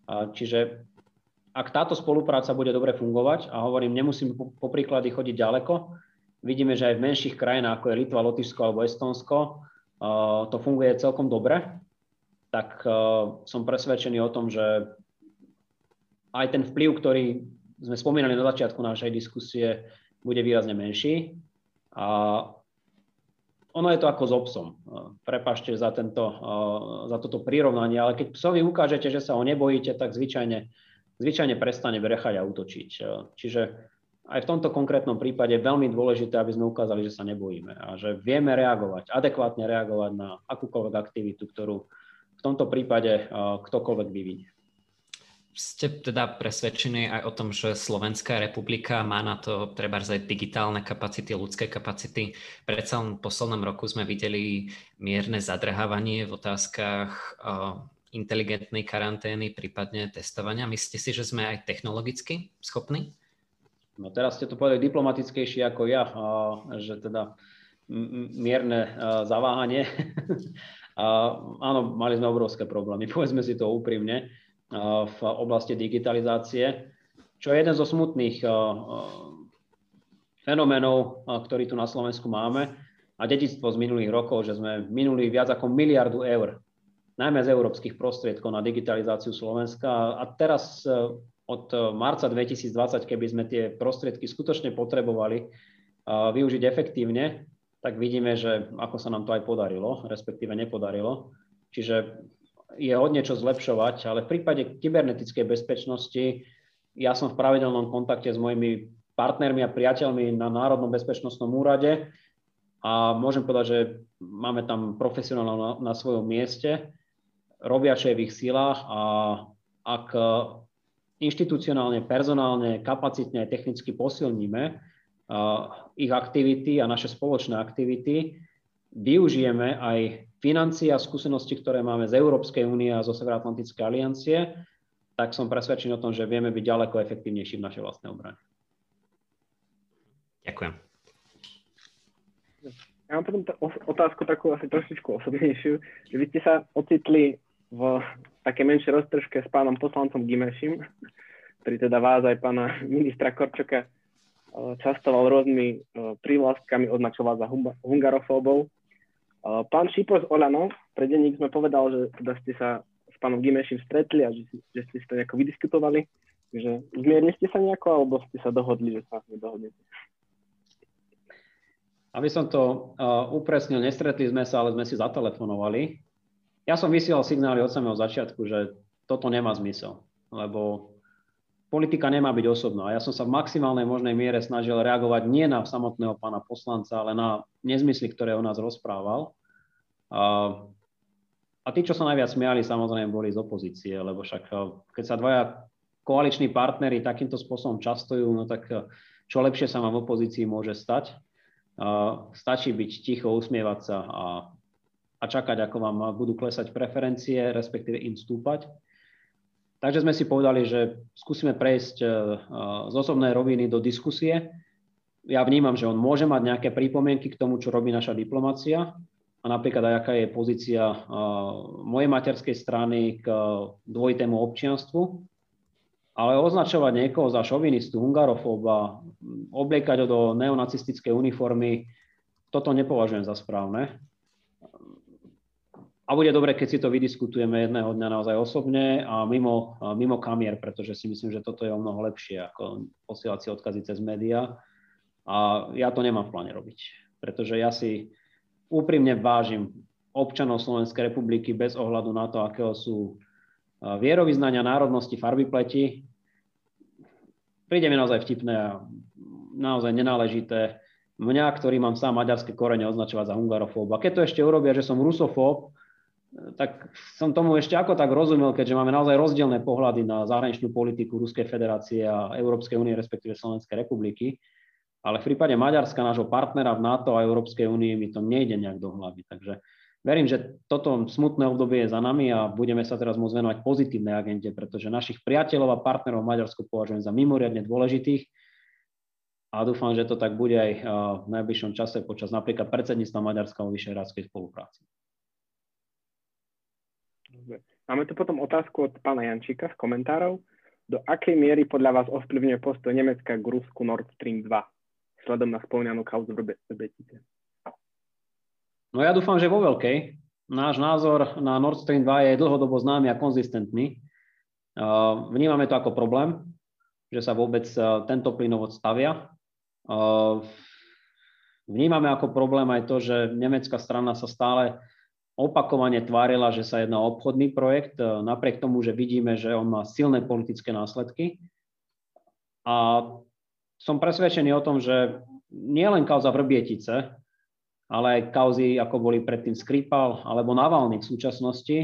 Čiže ak táto spolupráca bude dobre fungovať, a hovorím, nemusím po, príklady chodiť ďaleko, vidíme, že aj v menších krajinách, ako je Litva, Lotyšsko alebo Estonsko, uh, to funguje celkom dobre, tak uh, som presvedčený o tom, že aj ten vplyv, ktorý sme spomínali na začiatku našej diskusie, bude výrazne menší. A ono je to ako s obsom. Prepašte za, tento, za toto prirovnanie, ale keď psovi ukážete, že sa ho nebojíte, tak zvyčajne zvyčajne prestane brechať a útočiť. Čiže aj v tomto konkrétnom prípade je veľmi dôležité, aby sme ukázali, že sa nebojíme a že vieme reagovať, adekvátne reagovať na akúkoľvek aktivitu, ktorú v tomto prípade ktokoľvek vyvinie. Ste teda presvedčení aj o tom, že Slovenská republika má na to treba aj digitálne kapacity, ľudské kapacity. Predsa v poslednom roku sme videli mierne zadrhávanie v otázkach inteligentnej karantény, prípadne testovania? Myslíte si, že sme aj technologicky schopní? No teraz ste to povedali diplomatickejšie ako ja, že teda mierne zaváhanie. Áno, mali sme obrovské problémy, povedzme si to úprimne, v oblasti digitalizácie, čo je jeden zo smutných fenoménov, ktorý tu na Slovensku máme a dedictvo z minulých rokov, že sme minuli viac ako miliardu eur najmä z európskych prostriedkov na digitalizáciu Slovenska. A teraz e, od marca 2020, keby sme tie prostriedky skutočne potrebovali e, využiť efektívne, tak vidíme, že ako sa nám to aj podarilo, respektíve nepodarilo. Čiže je hodne čo zlepšovať, ale v prípade kybernetickej bezpečnosti ja som v pravidelnom kontakte s mojimi partnermi a priateľmi na Národnom bezpečnostnom úrade a môžem povedať, že máme tam profesionálov na, na svojom mieste robia, čo je v ich silách a ak inštitucionálne, personálne, kapacitne aj technicky posilníme ich aktivity a naše spoločné aktivity, využijeme aj financie a skúsenosti, ktoré máme z Európskej únie a zo Severoatlantickej aliancie, tak som presvedčený o tom, že vieme byť ďaleko efektívnejší v našej vlastnej obrane. Ďakujem. Ja mám potom otázku takú asi trošičku osobnejšiu, že vy ste sa ocitli v také menšej roztržke s pánom poslancom Gimešim, ktorý teda vás aj pána ministra Korčoka eh, častoval rôznymi eh, prívlastkami, označoval za hungarofóbov. Eh, pán Šípo z Olano, pre sme povedal, že teda ste sa s pánom Gimešim stretli a že, že ste si to nejako vydiskutovali. Takže zmierni ste sa nejako, alebo ste sa dohodli, že sa nedohodnete? Aby som to uh, upresnil, nestretli sme sa, ale sme si zatelefonovali ja som vysielal signály od samého začiatku, že toto nemá zmysel, lebo politika nemá byť osobná. Ja som sa v maximálnej možnej miere snažil reagovať nie na samotného pána poslanca, ale na nezmysly, ktoré o nás rozprával. A, a tí, čo sa najviac smiali, samozrejme boli z opozície, lebo však keď sa dvaja koaliční partnery takýmto spôsobom častujú, no tak čo lepšie sa vám v opozícii môže stať. Stačí byť ticho, usmievať sa a a čakať, ako vám budú klesať preferencie, respektíve im stúpať. Takže sme si povedali, že skúsime prejsť e, z osobnej roviny do diskusie. Ja vnímam, že on môže mať nejaké pripomienky k tomu, čo robí naša diplomácia a napríklad aj aká je pozícia e, mojej materskej strany k dvojitému občianstvu. Ale označovať niekoho za šovinistu, hungarofóba, obliekať ho do neonacistickej uniformy, toto nepovažujem za správne. A bude dobre, keď si to vydiskutujeme jedného dňa naozaj osobne a mimo, mimo kamier, pretože si myslím, že toto je o mnoho lepšie ako posielať si odkazy cez médiá. A ja to nemám v pláne robiť, pretože ja si úprimne vážim občanov Slovenskej republiky bez ohľadu na to, akého sú vierovýznania, národnosti, farby pleti. Príde mi naozaj vtipné a naozaj nenáležité mňa, ktorý mám sám maďarské korene, označovať za hungarofób. A keď to ešte urobia, že som rusofób, tak som tomu ešte ako tak rozumel, keďže máme naozaj rozdielne pohľady na zahraničnú politiku Ruskej federácie a Európskej únie, respektíve Slovenskej republiky. Ale v prípade Maďarska, nášho partnera v NATO a Európskej únie, mi to nejde nejak do hlavy. Takže verím, že toto smutné obdobie je za nami a budeme sa teraz môcť venovať pozitívnej agente, pretože našich priateľov a partnerov v Maďarsku považujem za mimoriadne dôležitých a dúfam, že to tak bude aj v najbližšom čase počas napríklad predsedníctva Maďarska o vyšehradskej spolupráci. Máme tu potom otázku od pána Jančíka z komentárov. Do akej miery podľa vás ovplyvňuje postoj Nemecka k Rusku Nord Stream 2 vzhľadom na spomínanú kauzu v Vrbetice? No ja dúfam, že vo veľkej. Náš názor na Nord Stream 2 je dlhodobo známy a konzistentný. Vnímame to ako problém, že sa vôbec tento plynovod stavia. Vnímame ako problém aj to, že nemecká strana sa stále opakovane tvárila, že sa jedná o obchodný projekt, e, napriek tomu, že vidíme, že on má silné politické následky. A som presvedčený o tom, že nie len kauza Vrbietice, ale aj kauzy, ako boli predtým Skripal alebo Navalny v súčasnosti,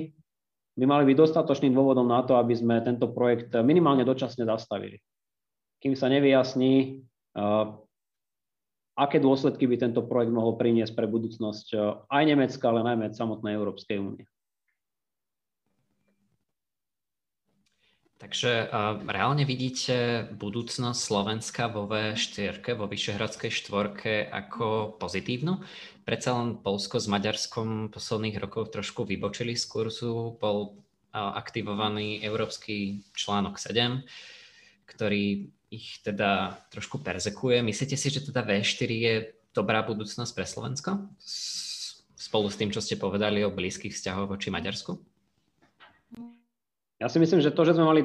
by mali byť dostatočným dôvodom na to, aby sme tento projekt minimálne dočasne zastavili. Kým sa nevyjasní, e, aké dôsledky by tento projekt mohol priniesť pre budúcnosť eh, aj Nemecka, ale najmä samotnej Európskej únie. Takže uh, reálne vidíte budúcnosť Slovenska vo V4, vo Vyšehradskej štvorke ako pozitívnu? Predsa len Polsko s Maďarskom posledných rokoch trošku vybočili z kurzu, bol uh, aktivovaný európsky článok 7, ktorý ich teda trošku perzekuje. Myslíte si, že teda V4 je dobrá budúcnosť pre Slovensko? Spolu s tým, čo ste povedali o blízkych vzťahoch voči Maďarsku? Ja si myslím, že to, že sme mali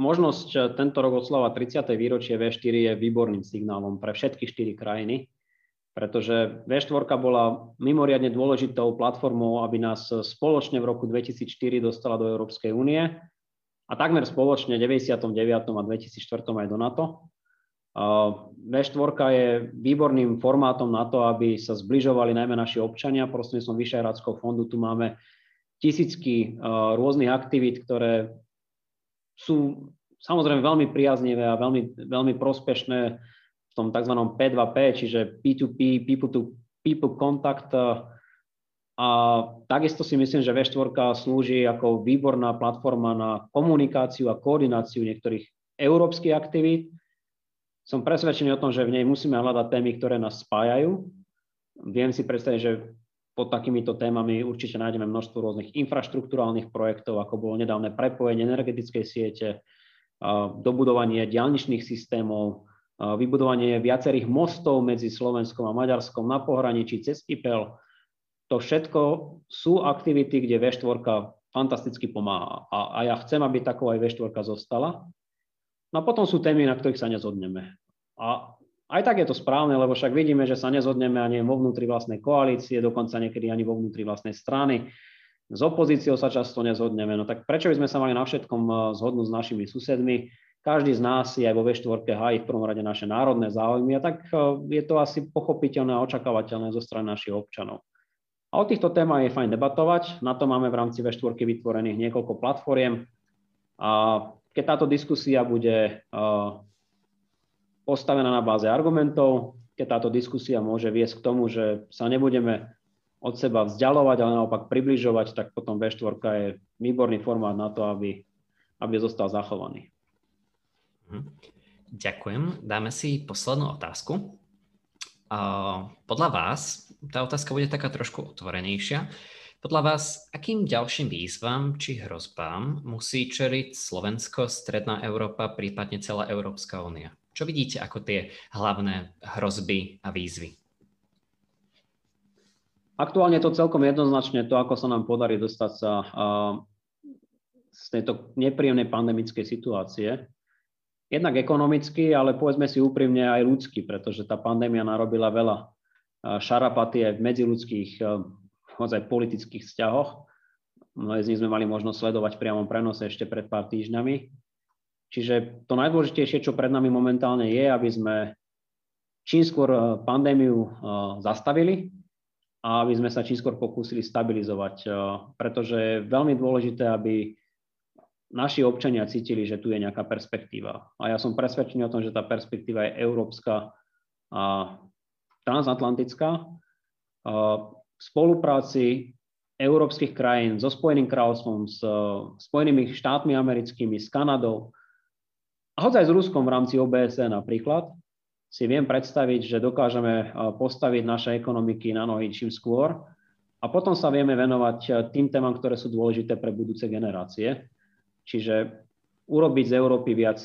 možnosť eh, tento rok oslavať 30. výročie V4 je výborným signálom pre všetky štyri krajiny, pretože V4 bola mimoriadne dôležitou platformou, aby nás spoločne v roku 2004 dostala do Európskej únie a takmer spoločne v 99. a 2004. aj do NATO. V4 je výborným formátom na to, aby sa zbližovali najmä naši občania. Prostredníctvom Vyšehradského fondu tu máme tisícky rôznych aktivít, ktoré sú samozrejme veľmi priaznivé a veľmi, veľmi prospešné v tom tzv. P2P, čiže P2P, people to people contact. A takisto si myslím, že V4 slúži ako výborná platforma na komunikáciu a koordináciu niektorých európskych aktivít. Som presvedčený o tom, že v nej musíme hľadať témy, ktoré nás spájajú. Viem si predstaviť, že pod takýmito témami určite nájdeme množstvo rôznych infraštruktúrálnych projektov, ako bolo nedávne prepojenie energetickej siete, dobudovanie diálničných systémov, vybudovanie viacerých mostov medzi Slovenskom a Maďarskom na pohraničí cez IPEL. To všetko sú aktivity, kde V4 fantasticky pomáha. A, a ja chcem, aby takou aj V4 zostala. No a potom sú témy, na ktorých sa nezhodneme. A aj tak je to správne, lebo však vidíme, že sa nezhodneme ani vo vnútri vlastnej koalície, dokonca niekedy ani vo vnútri vlastnej strany. S opozíciou sa často nezhodneme. No tak prečo by sme sa mali na všetkom eh, zhodnúť s našimi susedmi? Každý z nás je aj vo V4 hájí v prvom rade naše národné záujmy a tak eh, je to asi pochopiteľné a očakávateľné zo strany našich občanov. A o týchto témach je fajn debatovať. Na to máme v rámci V4 vytvorených niekoľko platformiem. A keď táto diskusia bude postavená na báze argumentov, keď táto diskusia môže viesť k tomu, že sa nebudeme od seba vzdialovať, ale naopak približovať, tak potom V4 je výborný formát na to, aby, aby zostal zachovaný. Mhm. Ďakujem. Dáme si poslednú otázku. Podľa vás, tá otázka bude taká trošku otvorenejšia. Podľa vás, akým ďalším výzvam či hrozbám musí čeliť Slovensko, Stredná Európa, prípadne celá Európska únia? Čo vidíte ako tie hlavné hrozby a výzvy? Aktuálne to celkom jednoznačne to, ako sa nám podarí dostať sa z tejto nepríjemnej pandemickej situácie. Jednak ekonomicky, ale povedzme si úprimne aj ľudsky, pretože tá pandémia narobila veľa šarapatie v medziludských, aj politických vzťahoch. Mnohé z nich sme mali možnosť sledovať v priamom prenose ešte pred pár týždňami. Čiže to najdôležitejšie, čo pred nami momentálne je, aby sme čím skôr pandémiu zastavili, a aby sme sa čím skôr pokúsili stabilizovať, pretože je veľmi dôležité, aby naši občania cítili, že tu je nejaká perspektíva. A ja som presvedčený o tom, že tá perspektíva je európska a transatlantická. V spolupráci európskych krajín so Spojeným kráľovstvom, s Spojenými štátmi americkými, s Kanadou a aj s Ruskom v rámci OBSE napríklad, si viem predstaviť, že dokážeme eh, postaviť naše ekonomiky na nohy čím skôr a potom sa vieme venovať eh, tým témam, ktoré sú dôležité pre budúce generácie. Čiže urobiť z Európy viac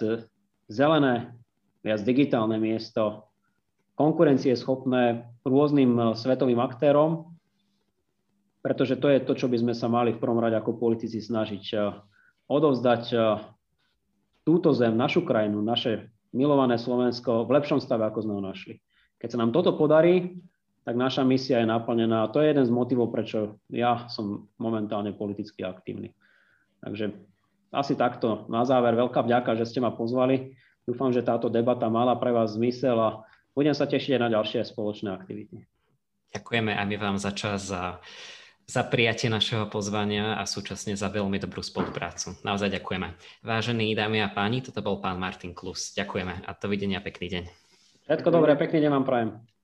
zelené, viac digitálne miesto, konkurencieschopné rôznym eh, svetovým aktérom, pretože to je to, čo by sme sa mali v prvom rade ako politici snažiť odovzdať túto zem, našu krajinu, naše milované Slovensko v lepšom stave, ako sme ho našli. Keď sa nám toto podarí, tak naša misia je naplnená. To je jeden z motivov, prečo ja som momentálne politicky aktívny. Takže asi takto. Na záver veľká vďaka, že ste ma pozvali. Dúfam, že táto debata mala pre vás zmysel a budem sa tešiť na ďalšie spoločné aktivity. Ďakujeme aj my vám za čas, za za prijatie našeho pozvania a súčasne za veľmi dobrú spoluprácu. Naozaj ďakujeme. Vážení dámy a páni, toto bol pán Martin Klus. Ďakujeme a dovidenia, pekný deň. Všetko dobré, pekný deň vám prajem.